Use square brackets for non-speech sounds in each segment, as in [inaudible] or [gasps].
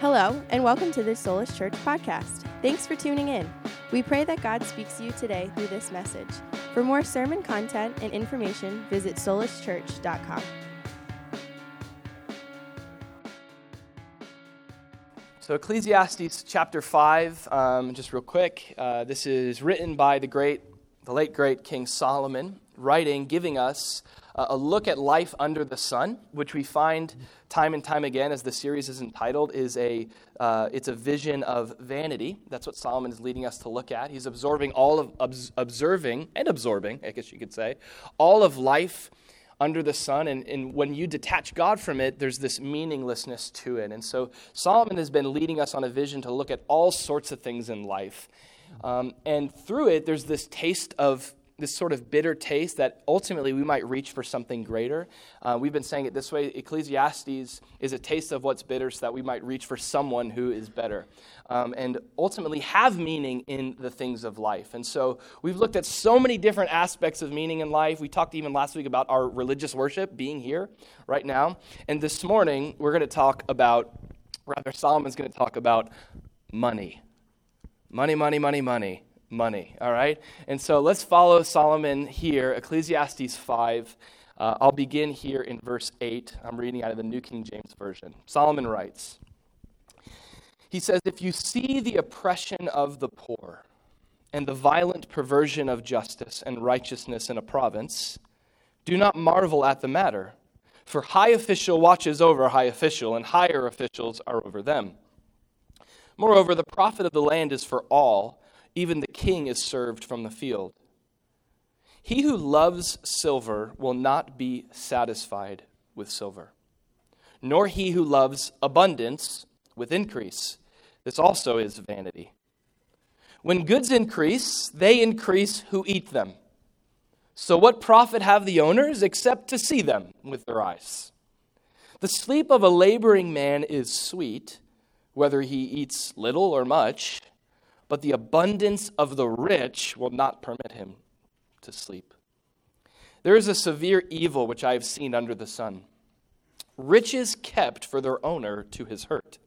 Hello, and welcome to the Soulish Church podcast. Thanks for tuning in. We pray that God speaks to you today through this message. For more sermon content and information, visit solishchurch.com. So, Ecclesiastes chapter 5, um, just real quick. Uh, this is written by the great, the late great King Solomon, writing, giving us a look at life under the sun, which we find time and time again, as the series is entitled, is a, uh, it's a vision of vanity. That's what Solomon is leading us to look at. He's absorbing all of, obs- observing and absorbing, I guess you could say, all of life under the sun. And, and when you detach God from it, there's this meaninglessness to it. And so Solomon has been leading us on a vision to look at all sorts of things in life. Um, and through it, there's this taste of this sort of bitter taste that ultimately we might reach for something greater. Uh, we've been saying it this way Ecclesiastes is a taste of what's bitter so that we might reach for someone who is better um, and ultimately have meaning in the things of life. And so we've looked at so many different aspects of meaning in life. We talked even last week about our religious worship being here right now. And this morning, we're going to talk about, rather, Solomon's going to talk about money. Money, money, money, money money, all right? And so let's follow Solomon here, Ecclesiastes 5. Uh, I'll begin here in verse 8. I'm reading out of the New King James Version. Solomon writes He says, If you see the oppression of the poor and the violent perversion of justice and righteousness in a province, do not marvel at the matter. For high official watches over high official, and higher officials are over them. Moreover, the profit of the land is for all even the king is served from the field. He who loves silver will not be satisfied with silver, nor he who loves abundance with increase. This also is vanity. When goods increase, they increase who eat them. So, what profit have the owners except to see them with their eyes? The sleep of a laboring man is sweet, whether he eats little or much but the abundance of the rich will not permit him to sleep. There is a severe evil which I have seen under the sun riches kept for their owner to his hurt,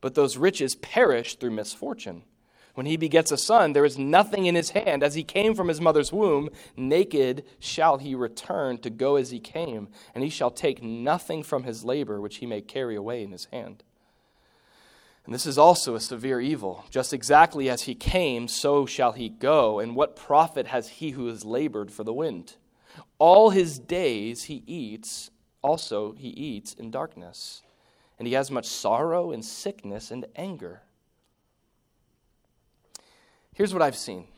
but those riches perish through misfortune. When he begets a son, there is nothing in his hand. As he came from his mother's womb, naked shall he return to go as he came, and he shall take nothing from his labor which he may carry away in his hand. And this is also a severe evil. Just exactly as he came, so shall he go. And what profit has he who has labored for the wind? All his days he eats, also he eats in darkness. And he has much sorrow and sickness and anger. Here's what I've seen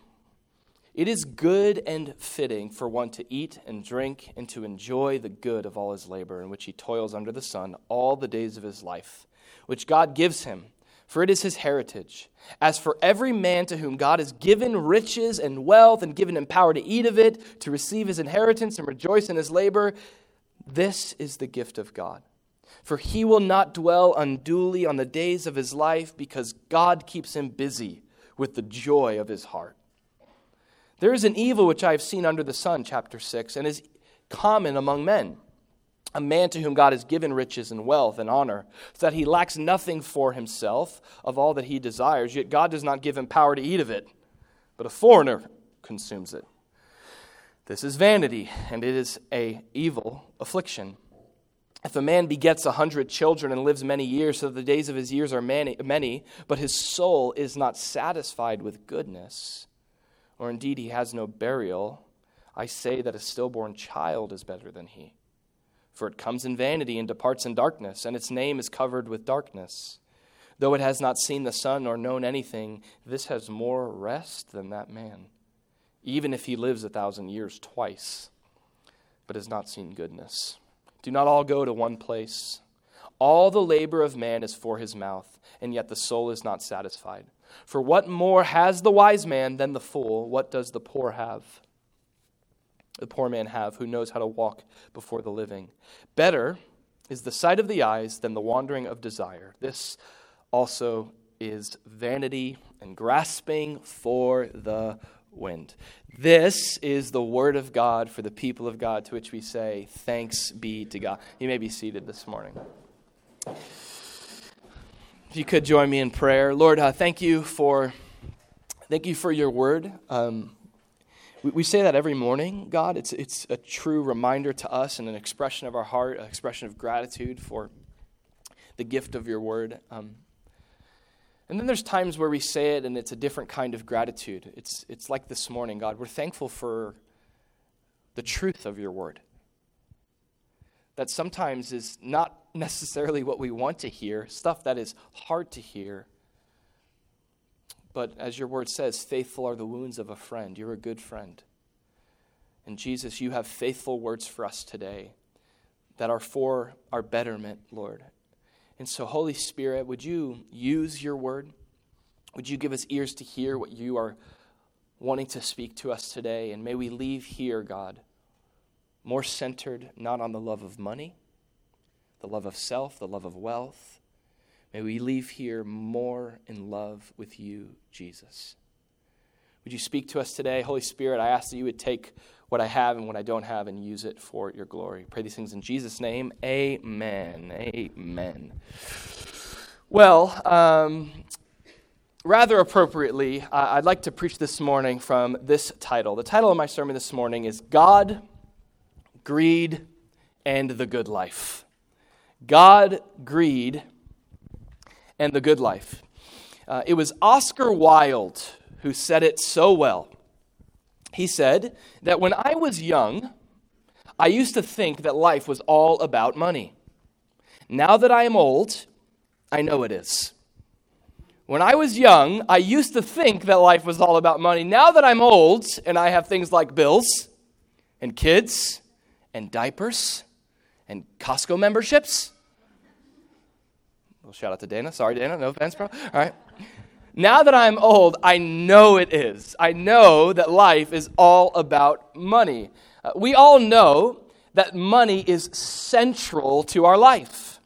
it is good and fitting for one to eat and drink and to enjoy the good of all his labor in which he toils under the sun all the days of his life, which God gives him for it is his heritage. As for every man to whom God has given riches and wealth and given him power to eat of it, to receive his inheritance and rejoice in his labor, this is the gift of God. For he will not dwell unduly on the days of his life because God keeps him busy with the joy of his heart. There is an evil which I have seen under the sun, chapter 6, and is common among men a man to whom God has given riches and wealth and honor, so that he lacks nothing for himself of all that he desires, yet God does not give him power to eat of it, but a foreigner consumes it. This is vanity, and it is a evil affliction. If a man begets a hundred children and lives many years, so that the days of his years are many, many, but his soul is not satisfied with goodness, or indeed he has no burial, I say that a stillborn child is better than he. For it comes in vanity and departs in darkness, and its name is covered with darkness. Though it has not seen the sun or known anything, this has more rest than that man, even if he lives a thousand years twice, but has not seen goodness. Do not all go to one place. All the labor of man is for his mouth, and yet the soul is not satisfied. For what more has the wise man than the fool? What does the poor have? The poor man have who knows how to walk before the living. Better is the sight of the eyes than the wandering of desire. This also is vanity and grasping for the wind. This is the word of God for the people of God, to which we say, Thanks be to God. You may be seated this morning. If you could join me in prayer, Lord, uh, thank you for thank you for your word. Um, we, we, say that every morning, God. It's it's a true reminder to us and an expression of our heart, an expression of gratitude for the gift of your word. Um, and then there's times where we say it and it's a different kind of gratitude. It's it's like this morning, God. We're thankful for the truth of your word. That sometimes is not necessarily what we want to hear, stuff that is hard to hear. But as your word says, faithful are the wounds of a friend. You're a good friend. And Jesus, you have faithful words for us today that are for our betterment, Lord. And so, Holy Spirit, would you use your word? Would you give us ears to hear what you are wanting to speak to us today? And may we leave here, God, more centered not on the love of money the love of self, the love of wealth. May we leave here more in love with you, Jesus. Would you speak to us today? Holy Spirit, I ask that you would take what I have and what I don't have and use it for your glory. Pray these things in Jesus' name. Amen. Amen. Well, um, rather appropriately, I'd like to preach this morning from this title. The title of my sermon this morning is God, Greed, and the Good Life. God, Greed, and the Good Life. Uh, it was Oscar Wilde who said it so well. He said that when I was young, I used to think that life was all about money. Now that I am old, I know it is. When I was young, I used to think that life was all about money. Now that I'm old and I have things like bills and kids and diapers and Costco memberships. Well, shout out to Dana. Sorry, Dana. No offense, bro. All right. Now that I'm old, I know it is. I know that life is all about money. Uh, we all know that money is central to our life.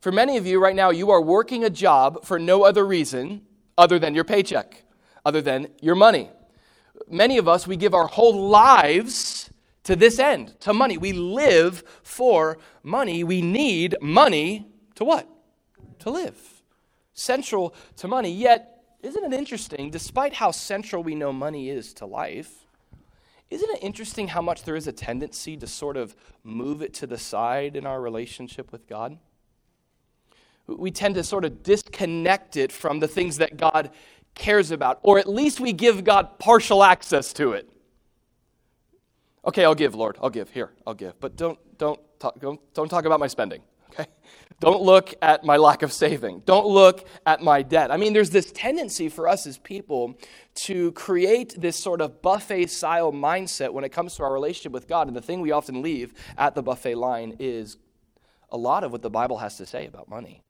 For many of you right now, you are working a job for no other reason other than your paycheck, other than your money. Many of us, we give our whole lives to this end, to money. We live for money. We need money to what? To live. Central to money. Yet, isn't it interesting, despite how central we know money is to life, isn't it interesting how much there is a tendency to sort of move it to the side in our relationship with God? We tend to sort of disconnect it from the things that God cares about, or at least we give God partial access to it. Okay, I'll give, Lord. I'll give. Here, I'll give. But don't, don't, talk, don't, don't talk about my spending, okay? Don't look at my lack of saving. Don't look at my debt. I mean, there's this tendency for us as people to create this sort of buffet style mindset when it comes to our relationship with God. And the thing we often leave at the buffet line is a lot of what the Bible has to say about money.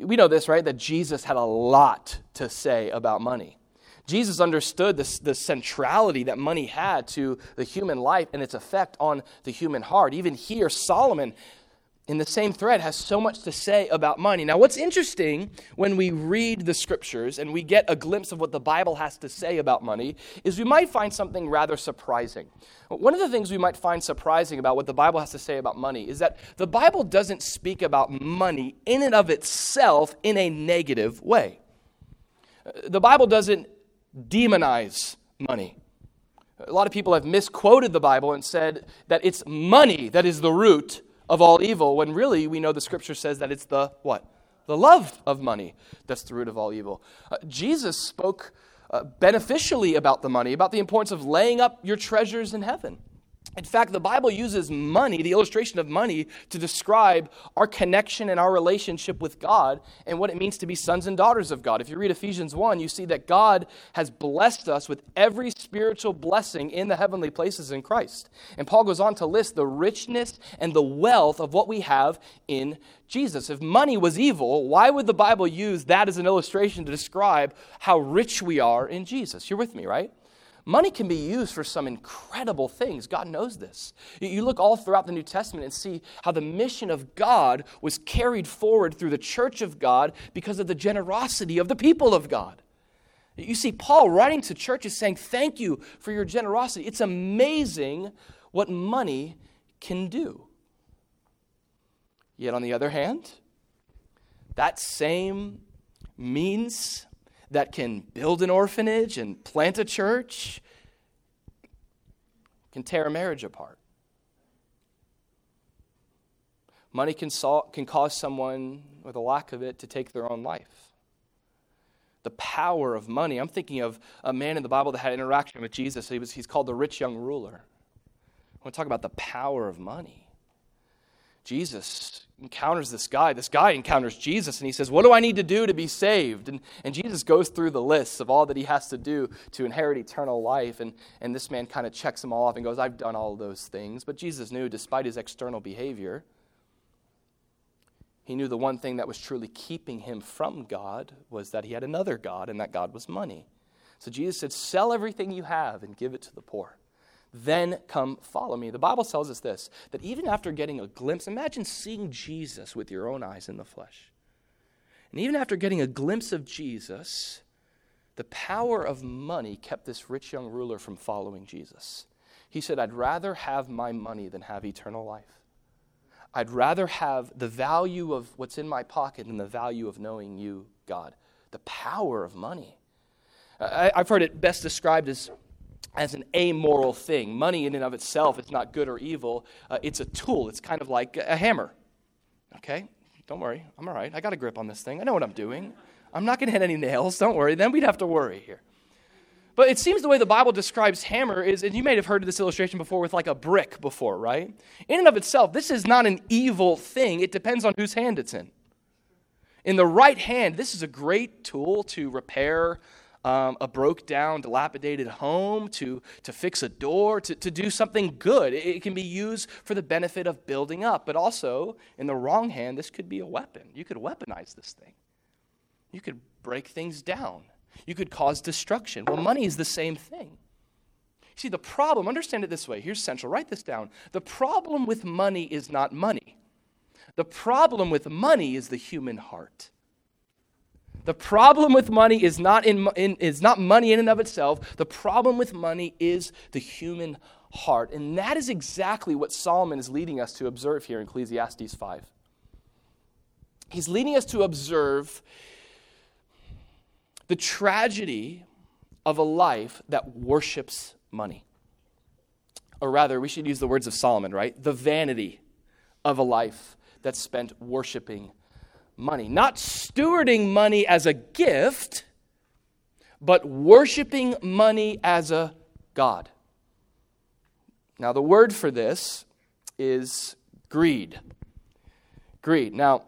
We know this, right? That Jesus had a lot to say about money. Jesus understood this, the centrality that money had to the human life and its effect on the human heart. Even here, Solomon, in the same thread, has so much to say about money. Now, what's interesting when we read the scriptures and we get a glimpse of what the Bible has to say about money is we might find something rather surprising. One of the things we might find surprising about what the Bible has to say about money is that the Bible doesn't speak about money in and of itself in a negative way. The Bible doesn't demonize money. A lot of people have misquoted the Bible and said that it's money that is the root of all evil, when really we know the scripture says that it's the what? The love of money that's the root of all evil. Uh, Jesus spoke uh, beneficially about the money, about the importance of laying up your treasures in heaven. In fact, the Bible uses money, the illustration of money, to describe our connection and our relationship with God and what it means to be sons and daughters of God. If you read Ephesians 1, you see that God has blessed us with every spiritual blessing in the heavenly places in Christ. And Paul goes on to list the richness and the wealth of what we have in Jesus. If money was evil, why would the Bible use that as an illustration to describe how rich we are in Jesus? You're with me, right? Money can be used for some incredible things. God knows this. You look all throughout the New Testament and see how the mission of God was carried forward through the church of God because of the generosity of the people of God. You see Paul writing to churches saying, Thank you for your generosity. It's amazing what money can do. Yet, on the other hand, that same means that can build an orphanage and plant a church can tear a marriage apart. Money can, sol- can cause someone, with a lack of it, to take their own life. The power of money. I'm thinking of a man in the Bible that had interaction with Jesus. He was, he's called the rich young ruler. I want to talk about the power of money. Jesus encounters this guy. This guy encounters Jesus and he says, What do I need to do to be saved? And, and Jesus goes through the list of all that he has to do to inherit eternal life. And, and this man kind of checks them all off and goes, I've done all those things. But Jesus knew, despite his external behavior, he knew the one thing that was truly keeping him from God was that he had another God, and that God was money. So Jesus said, Sell everything you have and give it to the poor then come follow me. The Bible tells us this that even after getting a glimpse, imagine seeing Jesus with your own eyes in the flesh. And even after getting a glimpse of Jesus, the power of money kept this rich young ruler from following Jesus. He said, I'd rather have my money than have eternal life. I'd rather have the value of what's in my pocket than the value of knowing you, God. The power of money. I, have heard it best described as as an amoral thing. Money, in and of itself, is not good or evil. Uh, it's a tool. It's kind of like a hammer. Okay? Don't worry. I'm all right. I got a grip on this thing. I know what I'm doing. I'm not going to hit any nails. Don't worry. Then we'd have to worry here. But it seems the way the Bible describes hammer is, and you may have heard of this illustration before with like a brick before, right? In and of itself, this is not an evil thing. It depends on whose hand it's in. In the right hand, this is a great tool to repair um, a broke down, dilapidated home, to, to fix a door, to, to do something good. It, it can be used for the benefit of building up, but also, in the wrong hand, this could be a weapon. You could weaponize this thing, you could break things down, you could cause destruction. Well, money is the same thing. See, the problem, understand it this way. Here's central. Write this down. The problem with money is not money. The problem with money is the human heart. The problem with money is not, in, in, is not money in and of itself. The problem with money is the human heart. And that is exactly what Solomon is leading us to observe here in Ecclesiastes 5. He's leading us to observe the tragedy of a life that worships money. Or rather, we should use the words of Solomon, right? The vanity of a life that's spent worshiping money. Not stewarding money as a gift, but worshiping money as a God. Now, the word for this is greed. Greed. Now,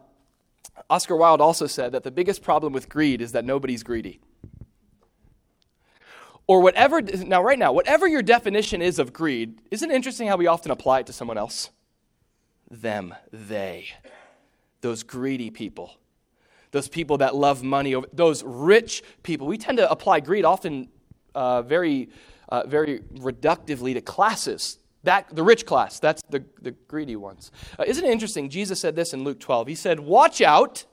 Oscar Wilde also said that the biggest problem with greed is that nobody's greedy. Or whatever, now, right now, whatever your definition is of greed, isn't it interesting how we often apply it to someone else? Them, they those greedy people, those people that love money, those rich people. We tend to apply greed often uh, very, uh, very reductively to classes. That, the rich class, that's the, the greedy ones. Uh, isn't it interesting? Jesus said this in Luke 12. He said, Watch out,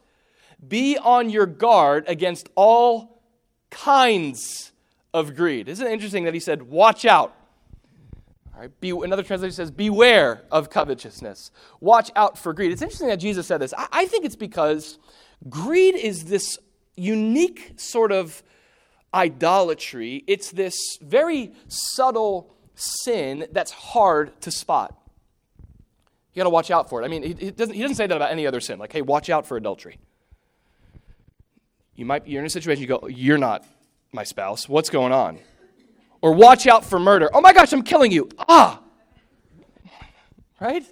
be on your guard against all kinds of greed. Isn't it interesting that he said, Watch out? Right? Be, another translation says, Beware of covetousness. Watch out for greed. It's interesting that Jesus said this. I, I think it's because greed is this unique sort of idolatry, it's this very subtle sin that's hard to spot. You got to watch out for it. I mean, he, doesn't, he doesn't say that about any other sin. Like, hey, watch out for adultery. You might, you're in a situation, you go, you're not my spouse. What's going on? Or watch out for murder. Oh my gosh, I'm killing you. Ah. Right?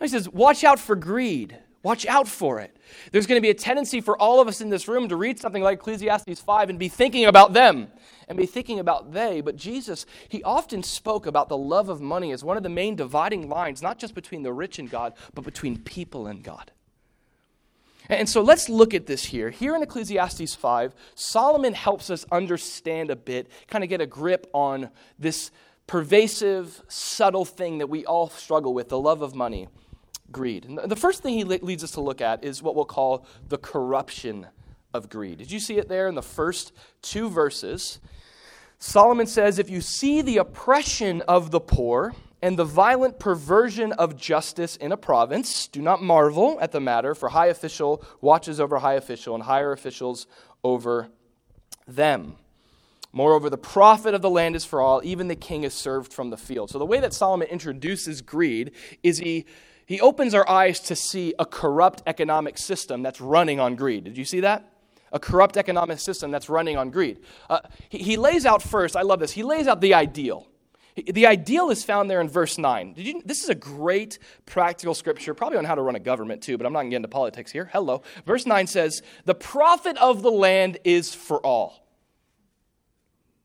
He says, watch out for greed. Watch out for it. There's going to be a tendency for all of us in this room to read something like Ecclesiastes 5 and be thinking about them and be thinking about they. But Jesus, he often spoke about the love of money as one of the main dividing lines, not just between the rich and God, but between people and God. And so let's look at this here. Here in Ecclesiastes 5, Solomon helps us understand a bit, kind of get a grip on this pervasive, subtle thing that we all struggle with the love of money, greed. And the first thing he leads us to look at is what we'll call the corruption of greed. Did you see it there in the first two verses? Solomon says, If you see the oppression of the poor and the violent perversion of justice in a province. Do not marvel at the matter, for high official watches over high official, and higher officials over them. Moreover, the profit of the land is for all, even the king is served from the field. So, the way that Solomon introduces greed is he, he opens our eyes to see a corrupt economic system that's running on greed. Did you see that? A corrupt economic system that's running on greed. Uh, he, he lays out first, I love this, he lays out the ideal. The ideal is found there in verse 9. You, this is a great practical scripture, probably on how to run a government too, but I'm not going to get into politics here. Hello. Verse 9 says, The profit of the land is for all.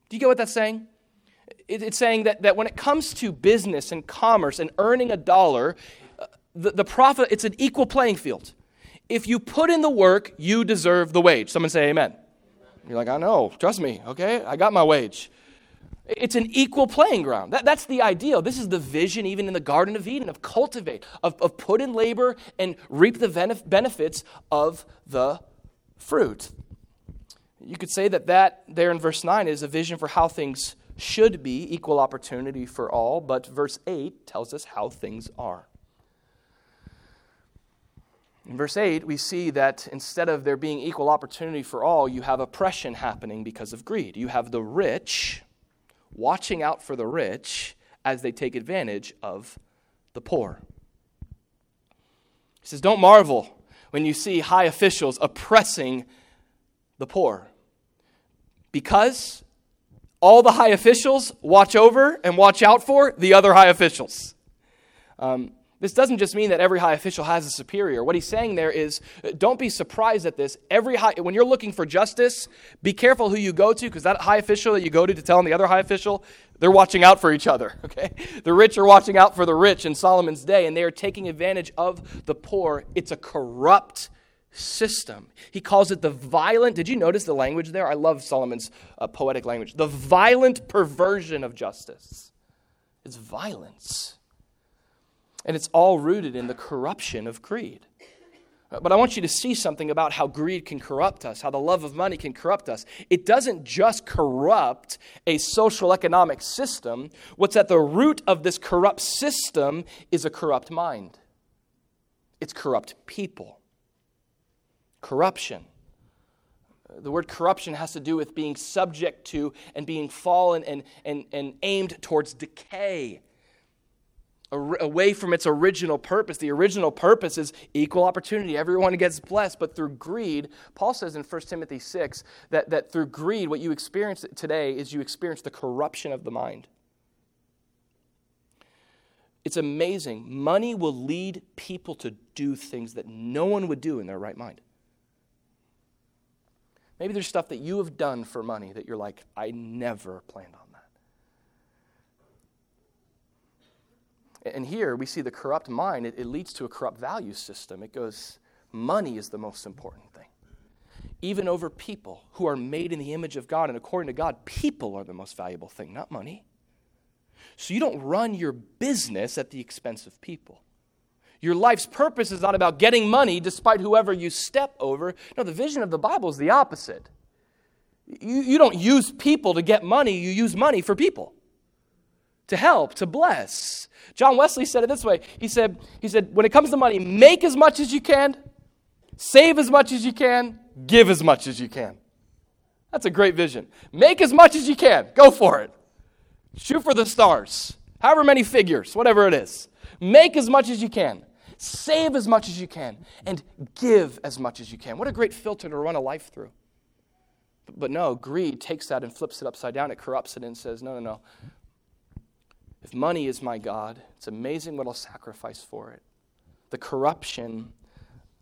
Do you get what that's saying? It's saying that, that when it comes to business and commerce and earning a dollar, uh, the, the profit, it's an equal playing field. If you put in the work, you deserve the wage. Someone say amen. You're like, I know, trust me, okay? I got my wage. It's an equal playing ground. That, that's the ideal. This is the vision, even in the Garden of Eden, of cultivate, of, of put in labor and reap the benefits of the fruit. You could say that that there in verse 9 is a vision for how things should be, equal opportunity for all, but verse 8 tells us how things are. In verse 8, we see that instead of there being equal opportunity for all, you have oppression happening because of greed. You have the rich watching out for the rich as they take advantage of the poor. He says, Don't marvel when you see high officials oppressing the poor. Because all the high officials watch over and watch out for the other high officials. Um, this doesn't just mean that every high official has a superior. What he's saying there is uh, don't be surprised at this. Every high, when you're looking for justice, be careful who you go to because that high official that you go to to tell on the other high official, they're watching out for each other, [laughs] okay? The rich are watching out for the rich in Solomon's day and they are taking advantage of the poor. It's a corrupt system. He calls it the violent. Did you notice the language there? I love Solomon's uh, poetic language. The violent perversion of justice. It's violence. And it's all rooted in the corruption of greed. But I want you to see something about how greed can corrupt us, how the love of money can corrupt us. It doesn't just corrupt a social economic system. What's at the root of this corrupt system is a corrupt mind, it's corrupt people. Corruption. The word corruption has to do with being subject to and being fallen and, and, and aimed towards decay away from its original purpose. The original purpose is equal opportunity. Everyone gets blessed. But through greed, Paul says in 1 Timothy 6 that, that through greed, what you experience today is you experience the corruption of the mind. It's amazing. Money will lead people to do things that no one would do in their right mind. Maybe there's stuff that you have done for money that you're like, I never planned on. And here we see the corrupt mind, it, it leads to a corrupt value system. It goes, money is the most important thing. Even over people who are made in the image of God and according to God, people are the most valuable thing, not money. So you don't run your business at the expense of people. Your life's purpose is not about getting money despite whoever you step over. No, the vision of the Bible is the opposite. You, you don't use people to get money, you use money for people to help, to bless. John Wesley said it this way. He said, he said, when it comes to money, make as much as you can, save as much as you can, give as much as you can. That's a great vision. Make as much as you can. Go for it. Shoot for the stars. However many figures, whatever it is. Make as much as you can. Save as much as you can. And give as much as you can. What a great filter to run a life through. But no, greed takes that and flips it upside down. It corrupts it and says, no, no, no. If money is my God, it's amazing what I'll sacrifice for it. The corruption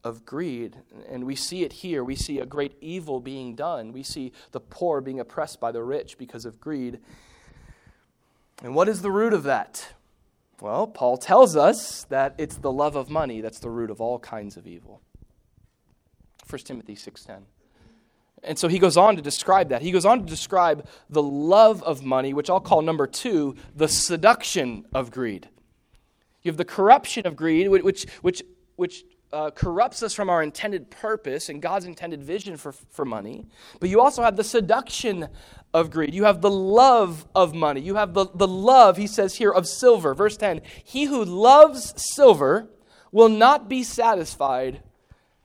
of greed. And we see it here. We see a great evil being done. We see the poor being oppressed by the rich because of greed. And what is the root of that? Well, Paul tells us that it's the love of money that's the root of all kinds of evil. 1 Timothy 6:10. And so he goes on to describe that. He goes on to describe the love of money, which I'll call number two, the seduction of greed. You have the corruption of greed, which, which, which uh, corrupts us from our intended purpose and God's intended vision for, for money. But you also have the seduction of greed. You have the love of money. You have the, the love, he says here, of silver. Verse 10 He who loves silver will not be satisfied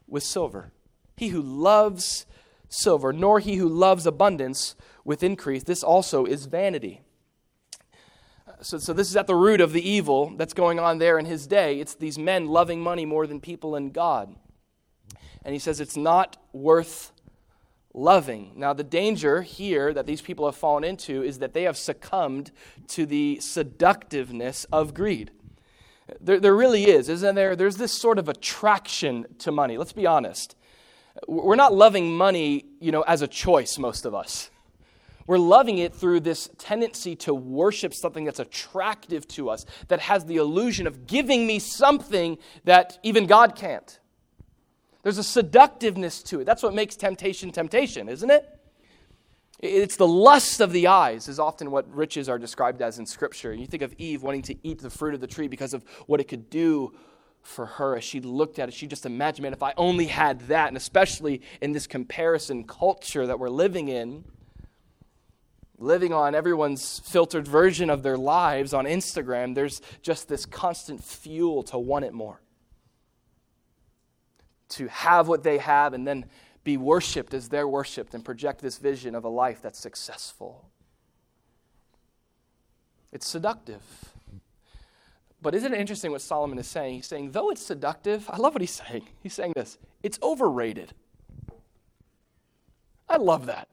with silver. He who loves silver, nor he who loves abundance with increase. This also is vanity. So, so this is at the root of the evil that's going on there in his day. It's these men loving money more than people and God. And he says it's not worth loving. Now, the danger here that these people have fallen into is that they have succumbed to the seductiveness of greed. There, there really is, isn't there? There's this sort of attraction to money. Let's be honest. We're not loving money, you know, as a choice, most of us. We're loving it through this tendency to worship something that's attractive to us, that has the illusion of giving me something that even God can't. There's a seductiveness to it. That's what makes temptation temptation, isn't it? It's the lust of the eyes, is often what riches are described as in Scripture. You think of Eve wanting to eat the fruit of the tree because of what it could do for her as she looked at it. She just imagined, man, if I only had that, and especially in this comparison culture that we're living in living on everyone's filtered version of their lives on Instagram, there's just this constant fuel to want it more. To have what they have and then be worshiped as they're worshiped and project this vision of a life that's successful. It's seductive. But isn't it interesting what Solomon is saying? He's saying, though it's seductive, I love what he's saying. He's saying this it's overrated. I love that.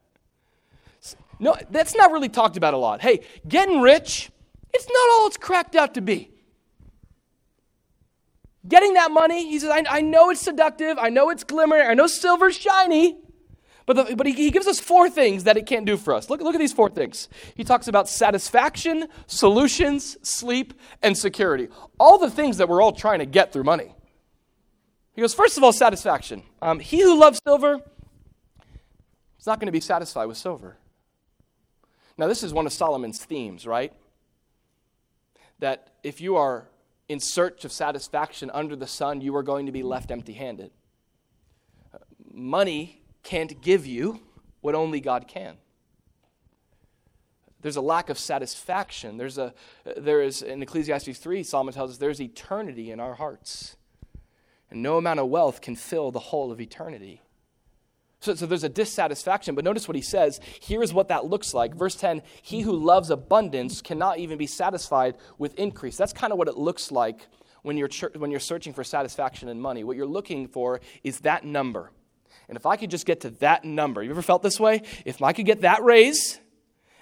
No, that's not really talked about a lot. Hey, getting rich, it's not all it's cracked out to be. Getting that money, he says, I, I know it's seductive, I know it's glimmering, I know silver's shiny, but, the, but he, he gives us four things that it can't do for us. Look, look at these four things. He talks about satisfaction, solutions, sleep, and security. All the things that we're all trying to get through money. He goes, first of all, satisfaction. Um, he who loves silver is not going to be satisfied with silver. Now, this is one of Solomon's themes, right? That if you are in search of satisfaction under the sun, you are going to be left empty handed. Money can't give you what only God can. There's a lack of satisfaction. There's a, there is, in Ecclesiastes 3, Solomon tells us there's eternity in our hearts. And no amount of wealth can fill the whole of eternity. So, so there's a dissatisfaction, but notice what he says. Here's what that looks like. Verse 10 He who loves abundance cannot even be satisfied with increase. That's kind of what it looks like when you're, when you're searching for satisfaction in money. What you're looking for is that number. And if I could just get to that number, you ever felt this way? If I could get that raise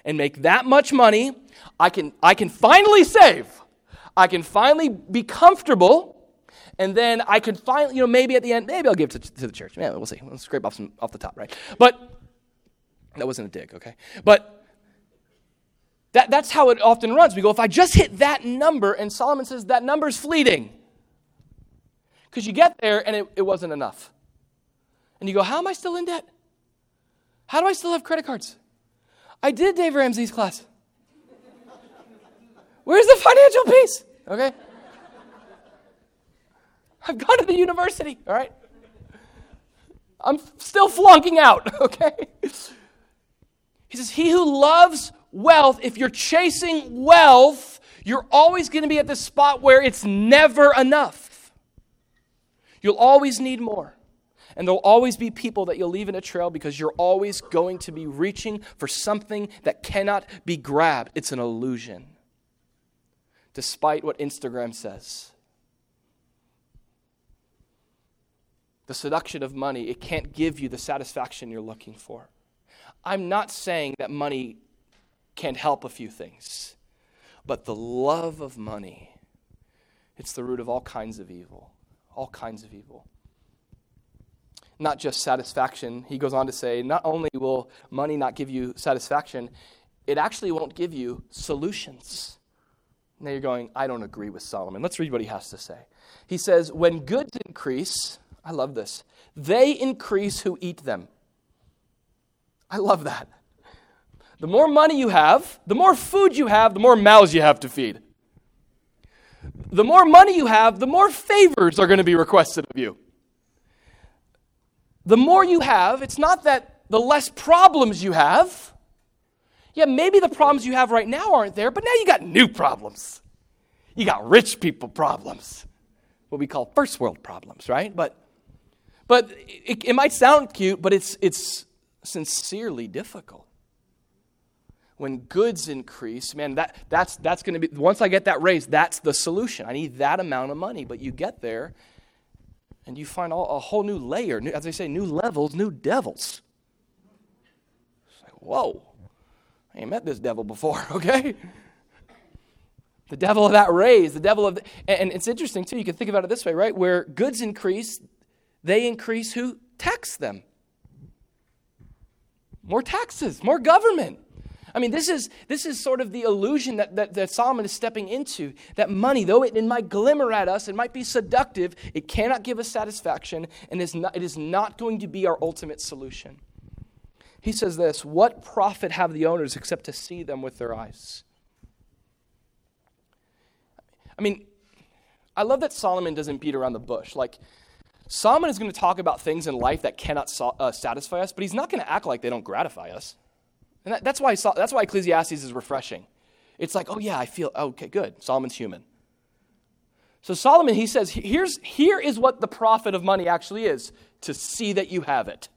and make that much money, I can, I can finally save. I can finally be comfortable and then I could finally, you know, maybe at the end, maybe I'll give to, to the church. Yeah, we'll see. We'll scrape off some off the top, right? But that wasn't a dig, okay? But that, that's how it often runs. We go, if I just hit that number, and Solomon says that number's fleeting. Because you get there and it, it wasn't enough. And you go, how am I still in debt? How do I still have credit cards? I did Dave Ramsey's class. [laughs] Where's the financial piece? Okay? [laughs] I've gone to the university, all right? I'm still flunking out, [laughs] okay? He says, He who loves wealth, if you're chasing wealth, you're always going to be at the spot where it's never enough. You'll always need more. And there'll always be people that you'll leave in a trail because you're always going to be reaching for something that cannot be grabbed. It's an illusion, despite what Instagram says. the seduction of money, it can't give you the satisfaction you're looking for. I'm not saying that money can't help a few things, but the love of money, it's the root of all kinds of evil. All kinds of evil. Not just satisfaction. He goes on to say, not only will money not give you satisfaction, it actually won't give you solutions. Now you're going, I don't agree with Solomon. Let's read what he has to say. He says, When goods increase, I love this. They increase who eat them. I love that. The more money you have, the more food you have, the more mouths you have to feed. The more money you have, the more favors are going to be requested of you. The more you have, it's not that the less problems you have. Yeah, maybe the problems you have right now aren't there, but now you got new problems. You got rich people problems, what we call first world problems, right? But, but it, it might sound cute, but it's, it's sincerely difficult. When goods increase, man, that, that's, that's going to be, once I get that raise, that's the solution. I need that amount of money. But you get there and you find all, a whole new layer, new, as they say, new levels, new devils. It's like, whoa, I ain't met this devil before, [laughs] okay? The devil of that raise, the devil of, the, and it's interesting too. You can think about it this way, right? Where goods increase, they increase who tax them. More taxes, more government. I mean, this is, this is sort of the illusion that, that, that Solomon is stepping into. That money, though it, it, might glimmer at us, it might be seductive, it cannot give us satisfaction, and is not, it is not going to be our ultimate solution. He says this What profit have the owners except to see them with their eyes? I mean, I love that Solomon doesn't beat around the bush. Like, Solomon is going to talk about things in life that cannot so, uh, satisfy us, but he's not going to act like they don't gratify us. And that, that's, why, that's why Ecclesiastes is refreshing. It's like, oh, yeah, I feel, oh, okay, good. Solomon's human. So Solomon, he says, here's, here is what the profit of money actually is to see that you have it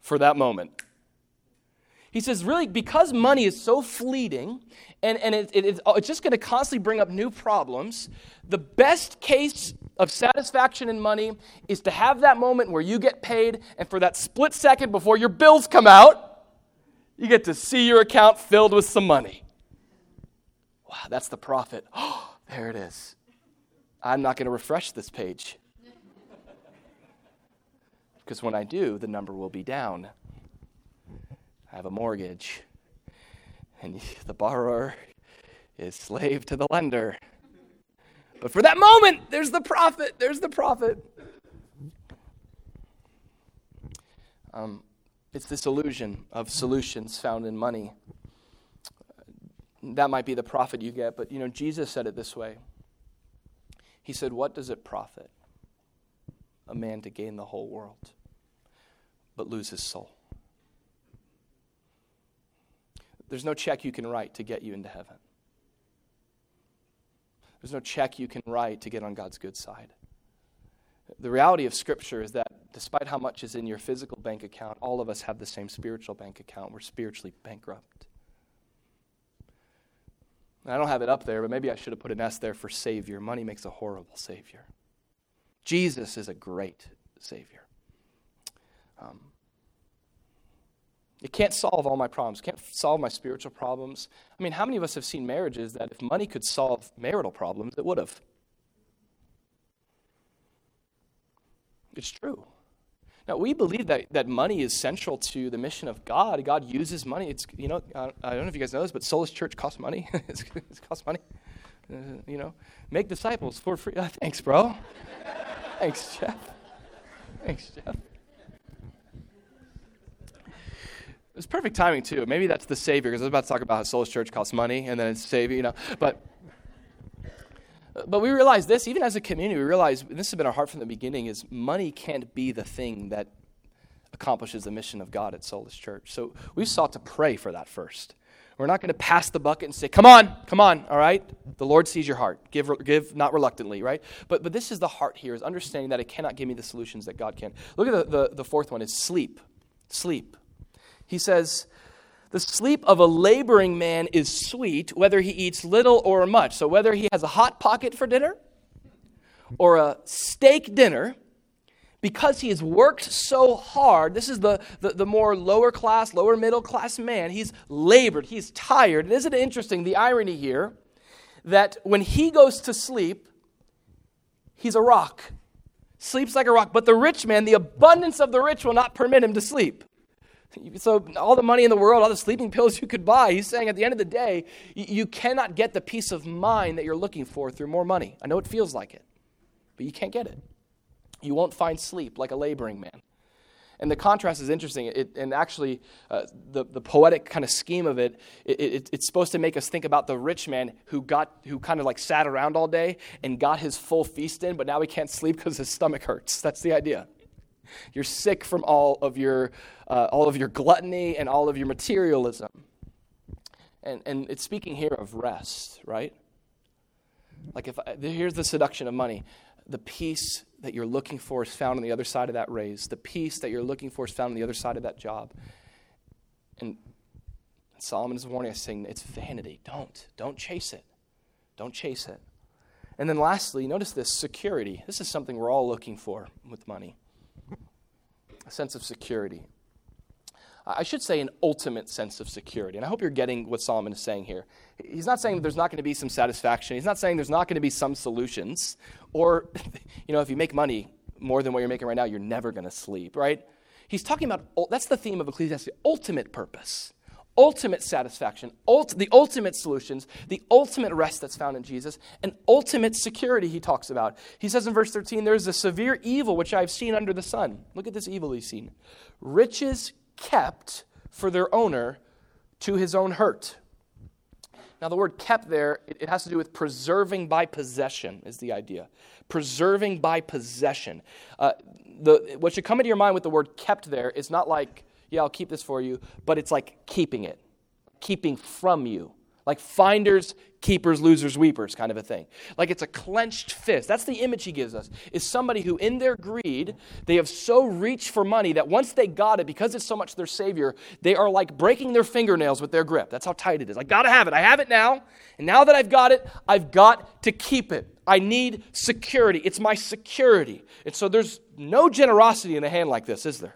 for that moment. He says, really, because money is so fleeting and, and it, it, oh, it's just going to constantly bring up new problems, the best case of satisfaction in money is to have that moment where you get paid, and for that split second before your bills come out, you get to see your account filled with some money. Wow, that's the profit. Oh, [gasps] there it is. I'm not going to refresh this page. Because when I do, the number will be down. I have a mortgage, and [laughs] the borrower is slave to the lender. But for that moment, there's the profit. There's the profit. Um, it's this illusion of solutions found in money. That might be the profit you get, but you know, Jesus said it this way. He said, What does it profit a man to gain the whole world but lose his soul? There's no check you can write to get you into heaven. There's no check you can write to get on God's good side. The reality of Scripture is that despite how much is in your physical bank account, all of us have the same spiritual bank account. We're spiritually bankrupt. I don't have it up there, but maybe I should have put an S there for Savior. Money makes a horrible Savior. Jesus is a great Savior. Um, it can't solve all my problems, can't solve my spiritual problems. I mean, how many of us have seen marriages that if money could solve marital problems, it would have? It's true. Now, we believe that, that money is central to the mission of God. God uses money. It's, you know, I don't know if you guys know this, but Solus Church costs money. [laughs] it costs money. Uh, you know, make disciples for free. Uh, thanks, bro. [laughs] thanks, Jeff. Thanks, Jeff. It's perfect timing too. Maybe that's the savior because I was about to talk about how Solus Church costs money and then it's savior, you know. But but we realize this even as a community. We realize this has been our heart from the beginning: is money can't be the thing that accomplishes the mission of God at Solus Church. So we sought to pray for that first. We're not going to pass the bucket and say, "Come on, come on, all right." The Lord sees your heart. Give, give, not reluctantly, right? But but this is the heart here: is understanding that it cannot give me the solutions that God can. Look at the the, the fourth one: is sleep, sleep. He says, The sleep of a laboring man is sweet, whether he eats little or much. So, whether he has a hot pocket for dinner or a steak dinner, because he has worked so hard, this is the, the, the, more lower class, lower middle class man. He's labored, he's tired. And isn't it interesting, the irony here, that when he goes to sleep, he's a rock, sleeps like a rock. But the rich man, the abundance of the rich will not permit him to sleep. So, all the money in the world, all the sleeping pills you could buy, he's saying at the end of the day, you cannot get the peace of mind that you're looking for through more money. I know it feels like it, but you can't get it. You won't find sleep like a laboring man. And the contrast is interesting. It, and actually, uh, the, the poetic kind of scheme of it, it, it, it's supposed to make us think about the rich man who got who kind of like sat around all day and got his full feast in, but now he can't sleep because his stomach hurts. That's the idea. You're sick from all of your, uh, all of your gluttony and all of your materialism. And, and it's speaking here of rest, right? Like, if I, here's the seduction of money the peace that you're looking for is found on the other side of that raise. The peace that you're looking for is found on the other side of that job. And Solomon is warning us, saying it's vanity. Don't. Don't chase it. Don't chase it. And then lastly, notice this security. This is something we're all looking for with money a sense of security. I should say an ultimate sense of security. And I hope you're getting what Solomon is saying here. He's not saying there's not going to be some satisfaction. He's not saying there's not going to be some solutions. Or, [laughs] you know, if you make money more than what you're making right now, you're never going to sleep, right? He's talking about, that's the theme of Ecclesiastes, ultimate purpose, ultimate satisfaction, ult- the ultimate solutions, the ultimate rest that's found in Jesus, and ultimate security he talks about. He says in verse 13, there's a severe evil which I've seen under the sun. Look at this evil he's seen. Riches kept for their owner to his own hurt. Now, the word kept there, it has to do with preserving by possession, is the idea. Preserving by possession. Uh, the, what should come into your mind with the word kept there is not like, yeah, I'll keep this for you, but it's like keeping it, keeping from you like finders, keepers, losers, weepers kind of a thing. Like it's a clenched fist. That's the image he gives us. Is somebody who in their greed, they have so reached for money that once they got it because it's so much their savior, they are like breaking their fingernails with their grip. That's how tight it is. I got to have it. I have it now. And now that I've got it, I've got to keep it. I need security. It's my security. And so there's no generosity in a hand like this, is there?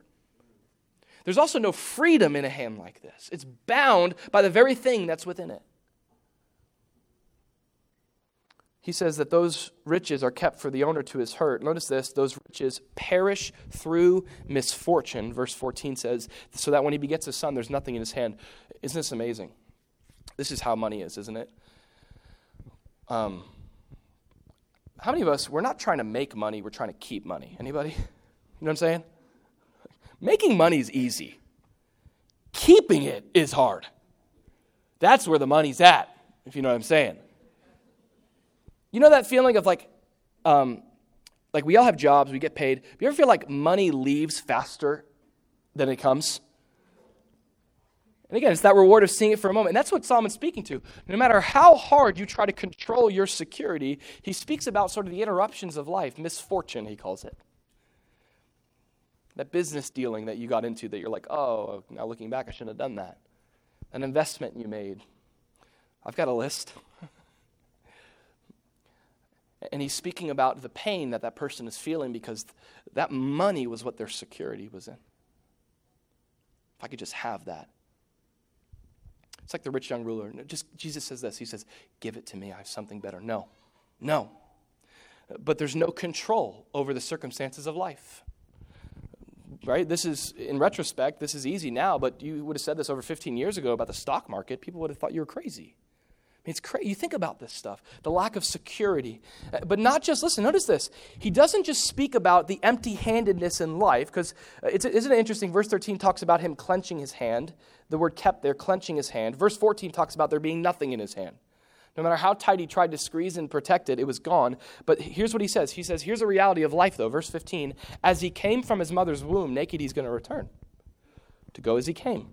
There's also no freedom in a hand like this. It's bound by the very thing that's within it he says that those riches are kept for the owner to his hurt. Notice this those riches perish through misfortune. Verse 14 says, so that when he begets a son, there's nothing in his hand. Isn't this amazing? This is how money is, isn't it? Um, how many of us, we're not trying to make money, we're trying to keep money? Anybody? You know what I'm saying? Making money is easy, keeping it is hard. That's where the money's at, if you know what I'm saying. You know that feeling of like, um, like we all have jobs, we get paid. You ever feel like money leaves faster than it comes? And again, it's that reward of seeing it for a moment. And that's what Solomon's speaking to. No matter how hard you try to control your security, he speaks about sort of the interruptions of life, misfortune, he calls it. That business dealing that you got into that you're like, oh, now looking back, I shouldn't have done that. An investment you made. I've got a list. [laughs] And he's speaking about the pain that that person is feeling because that money was what their security was in. If I could just have that. It's like the rich young ruler. Just Jesus says this. He says, "Give it to me. I have something better." No. No. But there's no control over the circumstances of life. Right? This is in retrospect, this is easy now, but you would have said this over 15 years ago about the stock market, people would have thought you were crazy. I mean, it's crazy. You think about this stuff, the lack of security. Uh, but not just, listen, notice this. He doesn't just speak about the empty handedness in life, because uh, isn't it interesting? Verse 13 talks about him clenching his hand. The word kept there, clenching his hand. Verse 14 talks about there being nothing in his hand. No matter how tight he tried to squeeze and protect it, it was gone. But here's what he says He says, Here's a reality of life, though. Verse 15 As he came from his mother's womb, naked he's going to return, to go as he came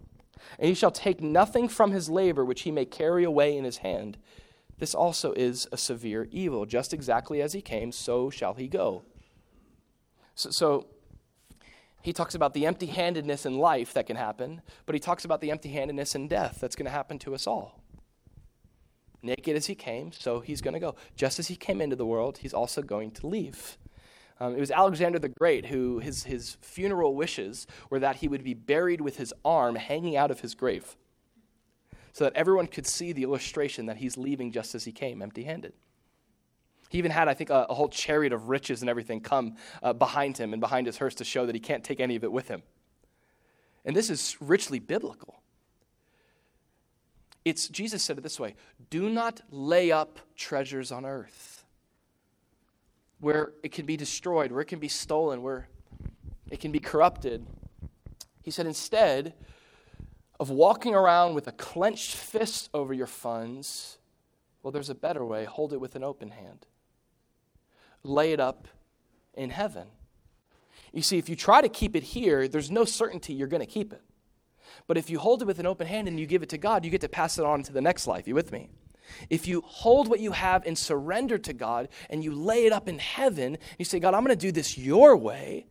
and he shall take nothing from his labor which he may carry away in his hand. This also is a severe evil. Just exactly as he came, so shall he go. So, so he talks about the empty handedness in life that can happen, but he talks about the empty handedness in death that's going to happen to us all. Naked as he came, so he's going to go. Just as he came into the world, he's also going to leave. Um, it was Alexander the Great who his, his funeral wishes were that he would be buried with his arm hanging out of his grave so that everyone could see the illustration that he's leaving just as he came, empty handed. He even had, I think, a, a, whole chariot of riches and everything come uh, behind him and behind his hearse to show that he can't take any of it with him. And this is richly biblical. It's, Jesus said it this way do not lay up treasures on earth where it can be destroyed, where it can be stolen, where it can be corrupted. He said, instead of walking around with a clenched fist over your funds, well, there's a better way. Hold it with an open hand, lay it up in heaven. You see, if you try to keep it here, there's no certainty you're going to keep it. But if you hold it with an open hand and you give it to God, you get to pass it on to the next life. You with me? If you hold what you have and surrender to God and you lay it up in heaven, you say, God, I'm going to do this your way.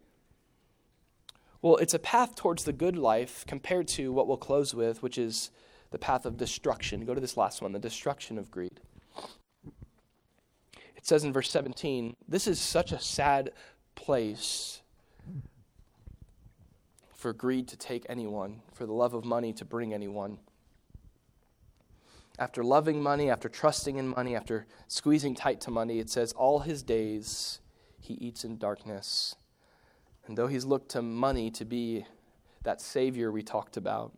Well, it's a path towards the good life compared to what we'll close with, which is the path of destruction. Go to this last one the destruction of greed. It says in verse 17, this is such a sad place for greed to take anyone, for the love of money to bring anyone. After loving money, after trusting in money, after squeezing tight to money, it says, All his days he eats in darkness. And though he's looked to money to be that Savior we talked about,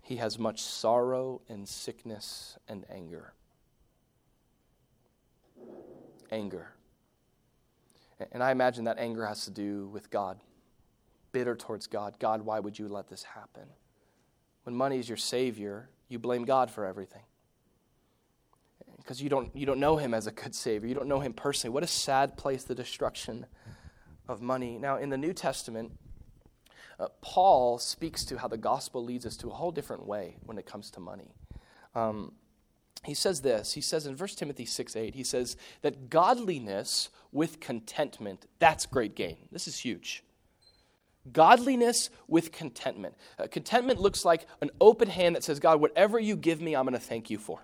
he has much sorrow and sickness and anger. Anger. And I imagine that anger has to do with God, bitter towards God. God, why would you let this happen? When money is your Savior, you blame God for everything. Because you don't, you don't know Him as a good Savior. You don't know Him personally. What a sad place, the destruction of money. Now, in the New Testament, uh, Paul speaks to how the gospel leads us to a whole different way when it comes to money. Um, he says this he says in 1 timothy 6 8 he says that godliness with contentment that's great gain this is huge godliness with contentment uh, contentment looks like an open hand that says god whatever you give me i'm going to thank you for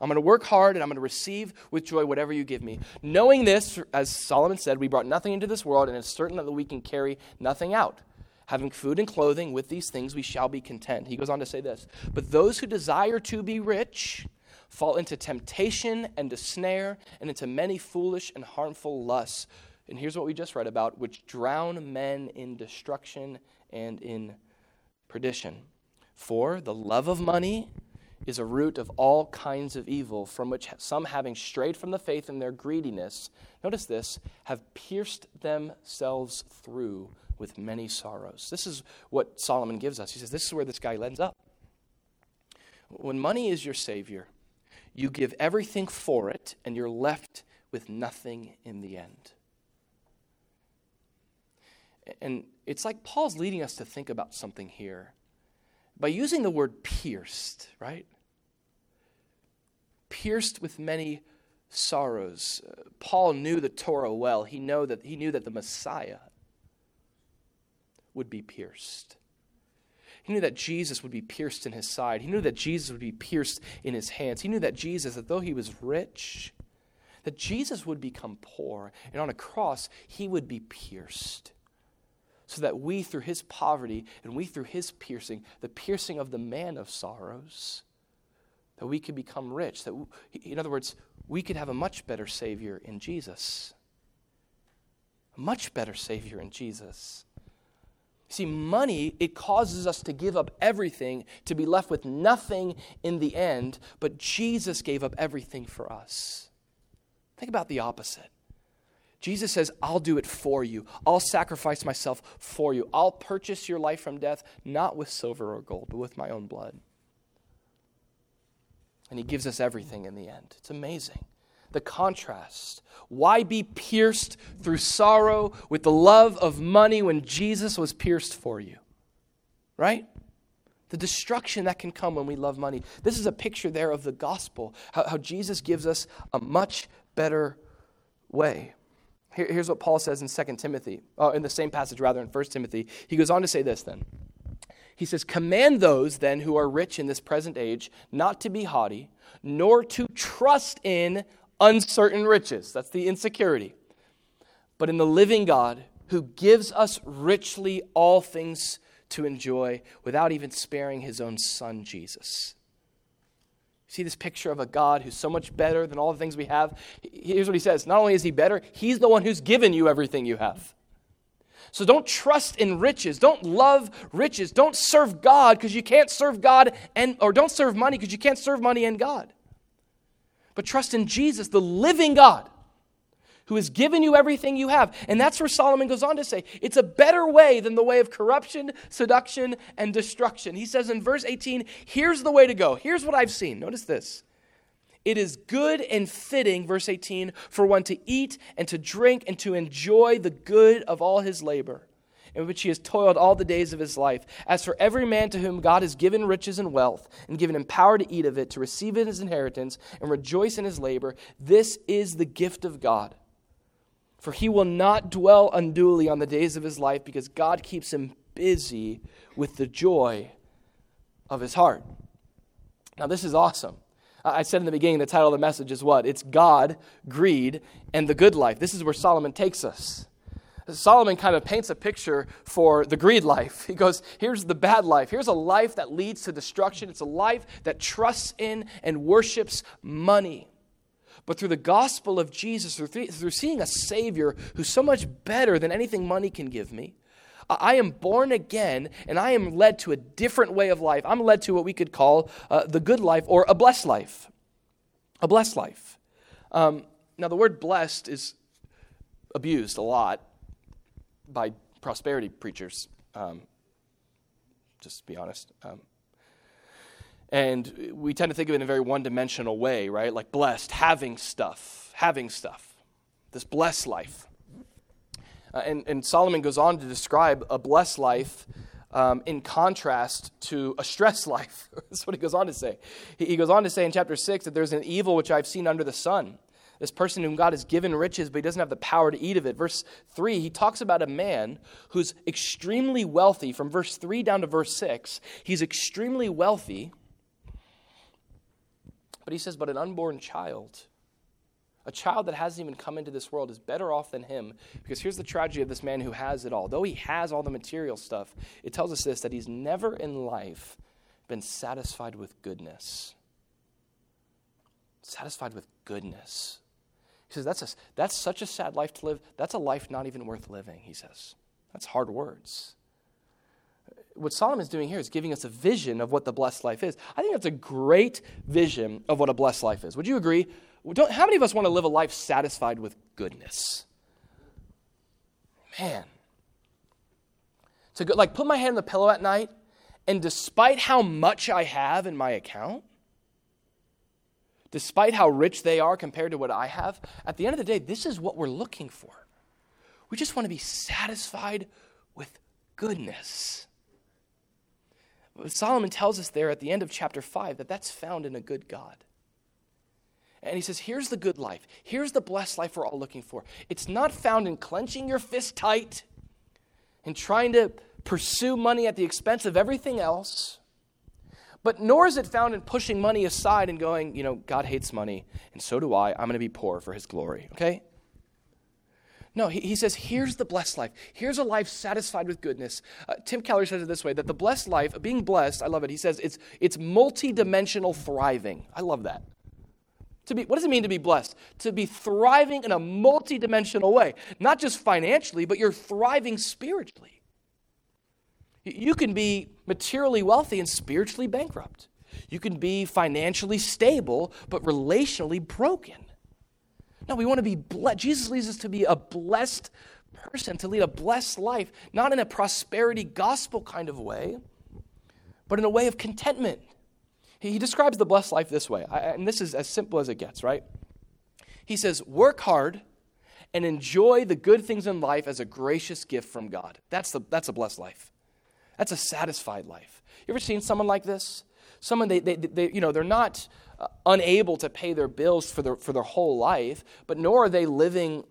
i'm going to work hard and i'm going to receive with joy whatever you give me knowing this as solomon said we brought nothing into this world and it's certain that we can carry nothing out having food and clothing, with these things we shall be content. He goes on to say this But those who desire to be rich fall into temptation and a snare and into many foolish and harmful lusts. And here's what we just read about, which drown men in destruction and in perdition. For the love of money is a root of all kinds of evil, from which some, having strayed from the faith in their greediness, notice this, have pierced themselves through with many sorrows. This is what Solomon gives us. He says, This is where this guy ends up. When money is your savior, you give everything for it, and you're left with nothing in the end. And it's like Paul's leading us to think about something here. By using the word pierced, right? Pierced with many sorrows. Uh, Paul knew the Torah well. He, know that, he knew that the Messiah would be pierced. He knew that Jesus would be pierced in his side. He knew that Jesus would be pierced in his hands. He knew that Jesus, that though he was rich, that Jesus would become poor. And on a cross, he would be pierced. So that we, through his poverty and we, through his piercing, the piercing of the man of sorrows, that we could become rich. That, in other words, we could have a much better Savior in Jesus. A much better Savior in Jesus. See, money, it causes us to give up everything, to be left with nothing in the end, but Jesus gave up everything for us. Think about the opposite. Jesus says, I'll do it for you. I'll sacrifice myself for you. I'll purchase your life from death, not with silver or gold, but with my own blood. And he gives us everything in the end. It's amazing the contrast. Why be pierced through sorrow with the love of money when Jesus was pierced for you? Right? The destruction that can come when we love money. This is a picture there of the gospel, how, how Jesus gives us a much better way. Here, here's what Paul says in 2 Timothy, uh, in the same passage rather, in 1 Timothy. He goes on to say this then. He says, Command those then who are rich in this present age not to be haughty, nor to trust in uncertain riches. That's the insecurity. But in the living God who gives us richly all things to enjoy without even sparing his own son, Jesus. See this picture of a God who's so much better than all the things we have? Here's what he says Not only is he better, he's the one who's given you everything you have. So don't trust in riches. Don't love riches. Don't serve God because you can't serve God and or don't serve money because you can't serve money and God but trust in Jesus, the living God, who has given you everything you have. And that's where Solomon goes on to say it's a better way than the way of corruption, seduction, and destruction. He says in verse 18, here's the way to go. Here's what I've seen. Notice this It is good and fitting, verse 18, for one to eat and to drink and to enjoy the good of all his labor, in which he has toiled all the days of his life. As for every man to whom God has given riches and wealth, and given him power to eat of it, to receive it as inheritance, and rejoice in his labor, this is the gift of God. For he will not dwell unduly on the days of his life, because God keeps him busy with the joy of his heart. Now, this is awesome. I said in the beginning, the title of the message is what? It's God, greed, and the good life. This is where Solomon takes us. Solomon kind of paints a picture for the greed life. He goes, Here's the bad life. Here's a life that leads to destruction. It's a life that trusts in and worships money. But through the gospel of Jesus, through, through seeing a Savior who's so much better than anything money can give me, I am born again and I am led to a different way of life. I'm led to what we could call uh, the good life or a blessed life. A blessed life. Um, now, the word blessed is abused a lot by prosperity preachers. Um, just to be honest. Um, and we tend to think of it in a very one dimensional way, right? Like blessed, having stuff, having stuff. This blessed life. Uh, and, and Solomon goes on to describe a blessed life um, in contrast to a stressed [laughs] life. That's what he goes on to say. He, he goes on to say in chapter 6 that there's an evil which I've seen under the sun. This person whom God has given riches, but he doesn't have the power to eat of it. Verse 3, he talks about a man who's extremely wealthy. From verse 3 down to verse 6, he's extremely wealthy. But he says, but an unborn child a child that hasn't even come into this world is better off than him because here's the tragedy of this man who has it all. Though he has all the material stuff, it tells us this that he's never in life been satisfied with goodness. Satisfied with goodness. He says, that's, a, that's such a sad life to live. That's a life not even worth living, he says. That's hard words. What Solomon's doing here is giving us a vision of what the blessed life is. I think that's a great vision of what a blessed life is. Would you agree? Don't, how many of us want to live a life satisfied with goodness? Man. To go, like put my hand on the pillow at night, and despite how much I have in my account, despite how rich they are compared to what I have, at the end of the day, this is what we're looking for. We just want to be satisfied with goodness. Solomon tells us there at the end of chapter 5 that that's found in a good God. And he says, here's the good life. Here's the blessed life we're all looking for. It's not found in clenching your fist tight and trying to pursue money at the expense of everything else. But nor is it found in pushing money aside and going, you know, God hates money, and so do I. I'm going to be poor for his glory, okay? No, he, he says, here's the blessed life. Here's a life satisfied with goodness. Uh, Tim Keller says it this way that the blessed life, being blessed, I love it. He says it's, it's multidimensional thriving. I love that. To be, what does it mean to be blessed? To be thriving in a multidimensional way, not just financially, but you're thriving spiritually. You can be materially wealthy and spiritually bankrupt. You can be financially stable, but relationally broken. No, we want to be blessed. Jesus leads us to be a blessed person, to lead a blessed life, not in a prosperity gospel kind of way, but in a way of contentment he describes the blessed life this way, and this is as simple as it gets, right? He says, Work hard and enjoy the good things in life as a gracious gift from God. That's, the, that's a blessed life. That's a satisfied life. You ever seen someone like this? Someone, they, they, they you know, they're not unable to pay their bills for their, for their whole life, but nor are they living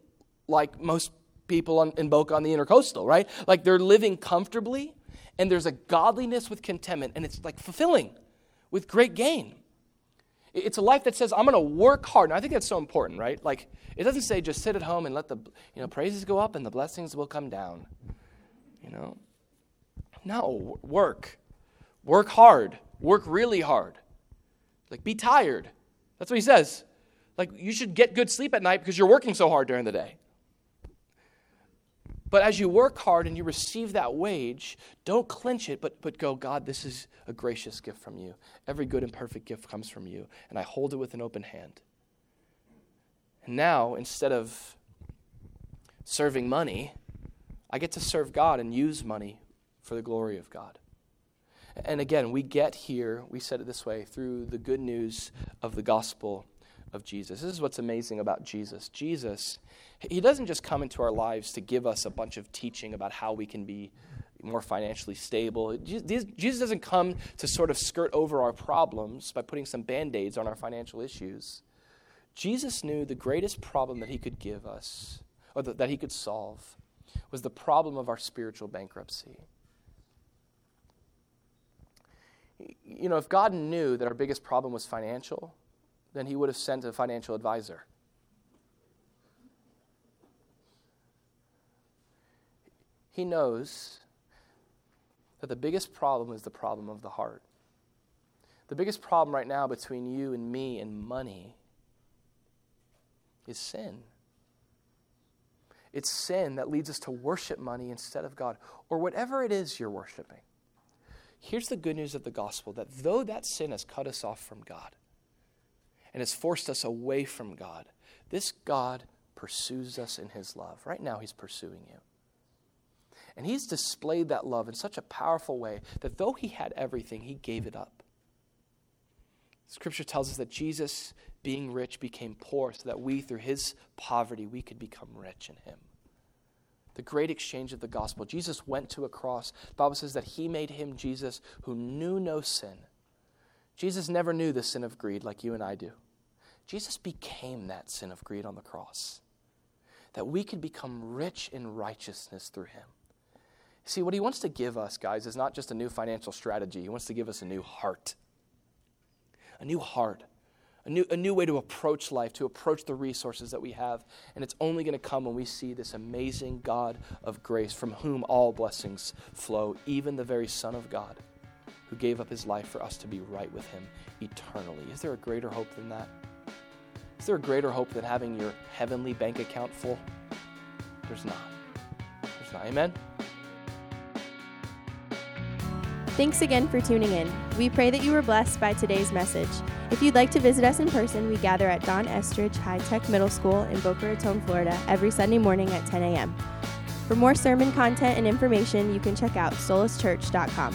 like most people on, in Boca on the intercoastal, right? Like they're living comfortably, and there's a godliness with contentment, and it's like fulfilling with great gain. It's a life that says, I'm going to work hard. And I think that's so important, right? Like, it doesn't say just sit at home and let the you know, praises go up and the blessings will come down. You know? No, work. Work hard. Work really hard. Like, be tired. That's what he says. Like, you should get good sleep at night because you're working so hard during the day. But as you work hard and you receive that wage, don't clench it, but, but go, God, this is a gracious gift from you. Every good and perfect gift comes from you, and I hold it with an open hand. And now, instead of serving money, I get to serve God and use money for the glory of God. And again, we get here, we said it this way, through the good news of the gospel of Jesus. This is what's amazing about Jesus. Jesus, he doesn't just come into our lives to give us a bunch of teaching about how we can be more financially stable. Jesus doesn't come to sort of skirt over our problems by putting some band aids on our financial issues. Jesus knew the greatest problem that he could give us, or that he could solve, was the problem of our spiritual bankruptcy. You know, if God knew that our biggest problem was financial, then he would have sent a financial advisor. He knows that the biggest problem is the problem of the heart. The biggest problem right now between you and me and money is sin. It's sin that leads us to worship money instead of God, or whatever it is you're worshiping. Here's the good news of the gospel that though that sin has cut us off from God and has forced us away from God, this God pursues us in his love. Right now, he's pursuing you. And he's displayed that love in such a powerful way that though he had everything, he gave it up. Scripture tells us that Jesus, being rich, became poor so that we, through his poverty, we could become rich in him. The great exchange of the gospel. Jesus went to a cross. The Bible says that he made him, Jesus, who knew no sin. Jesus never knew the sin of greed like you and I do. Jesus became that sin of greed on the cross, that we could become rich in righteousness through him. See, what he wants to give us, guys, is not just a new financial strategy. He wants to give us a new heart. A new heart. A new, a new way to approach life, to approach the resources that we have. And it's only going to come when we see this amazing God of grace from whom all blessings flow, even the very Son of God who gave up his life for us to be right with him eternally. Is there a greater hope than that? Is there a greater hope than having your heavenly bank account full? There's not. There's not. Amen? Thanks again for tuning in. We pray that you were blessed by today's message. If you'd like to visit us in person, we gather at Don Estridge High Tech Middle School in Boca Raton, Florida, every Sunday morning at 10 a.m. For more sermon content and information, you can check out solacechurch.com.